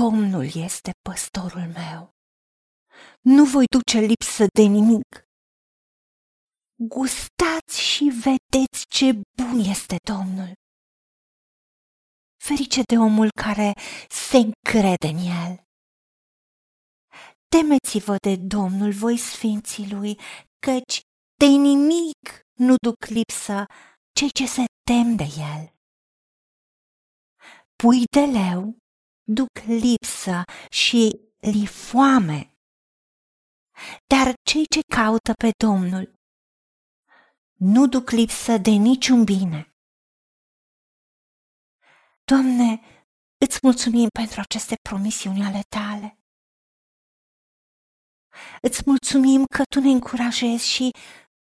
Domnul este păstorul meu. Nu voi duce lipsă de nimic. Gustați și vedeți ce bun este Domnul. Ferice de omul care se încrede în el. Temeți-vă de Domnul, voi sfinții lui, căci de nimic nu duc lipsă cei ce se tem de el. Pui de leu duc lipsă și li foame, dar cei ce caută pe Domnul nu duc lipsă de niciun bine. Doamne, îți mulțumim pentru aceste promisiuni ale tale. Îți mulțumim că tu ne încurajezi și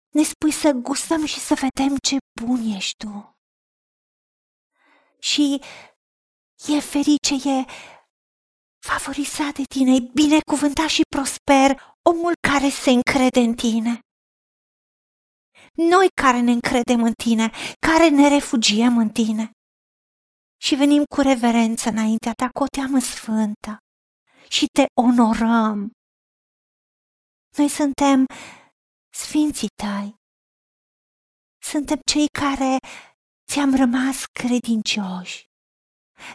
ne spui să gustăm și să vedem ce bun ești tu. Și e ferice, e favorizat de tine, e binecuvântat și prosper omul care se încrede în tine. Noi care ne încredem în tine, care ne refugiem în tine și venim cu reverență înaintea ta, cu o teamă sfântă și te onorăm. Noi suntem sfinții tăi. Suntem cei care ți-am rămas credincioși.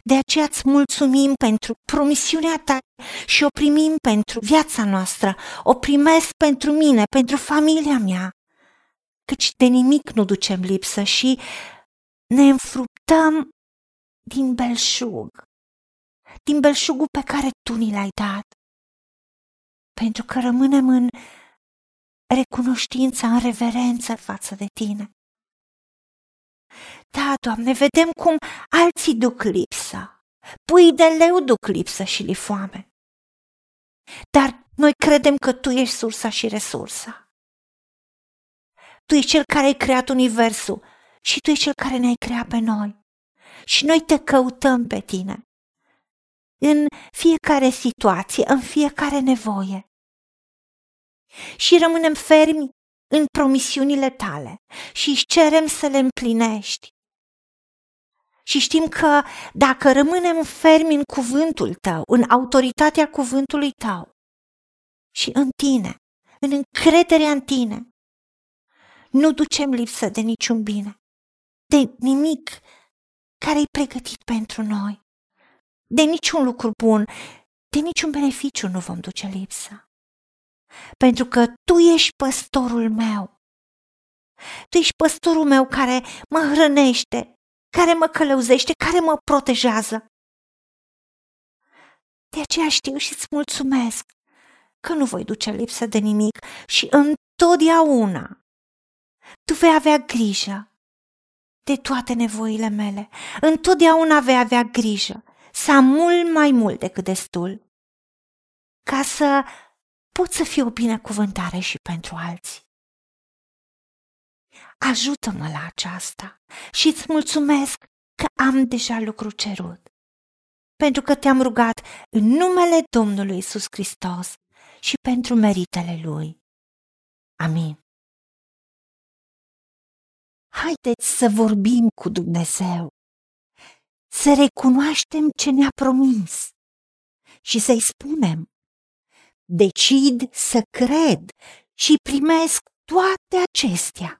De aceea îți mulțumim pentru promisiunea ta și o primim pentru viața noastră, o primesc pentru mine, pentru familia mea, căci de nimic nu ducem lipsă și ne înfruptăm din belșug, din belșugul pe care tu ni l-ai dat, pentru că rămânem în recunoștința, în reverență față de tine. Da, Doamne, vedem cum alții duc lipsa. Pui de leu duc lipsă și li foame. Dar noi credem că Tu ești sursa și resursa. Tu ești Cel care ai creat Universul și Tu ești Cel care ne-ai creat pe noi. Și noi te căutăm pe Tine. În fiecare situație, în fiecare nevoie. Și rămânem fermi în promisiunile tale și își cerem să le împlinești. Și știm că dacă rămânem fermi în cuvântul tău, în autoritatea cuvântului tău și în tine, în încrederea în tine, nu ducem lipsă de niciun bine, de nimic care e pregătit pentru noi, de niciun lucru bun, de niciun beneficiu nu vom duce lipsă pentru că tu ești păstorul meu. Tu ești păstorul meu care mă hrănește, care mă călăuzește, care mă protejează. De aceea știu și îți mulțumesc că nu voi duce lipsă de nimic și întotdeauna tu vei avea grijă de toate nevoile mele. Întotdeauna vei avea grijă să am mult mai mult decât destul ca să pot să fiu o binecuvântare și pentru alții. Ajută-mă la aceasta și îți mulțumesc că am deja lucru cerut, pentru că te-am rugat în numele Domnului Isus Hristos și pentru meritele Lui. Amin. Haideți să vorbim cu Dumnezeu, să recunoaștem ce ne-a promis și să-i spunem decid să cred și primesc toate acestea.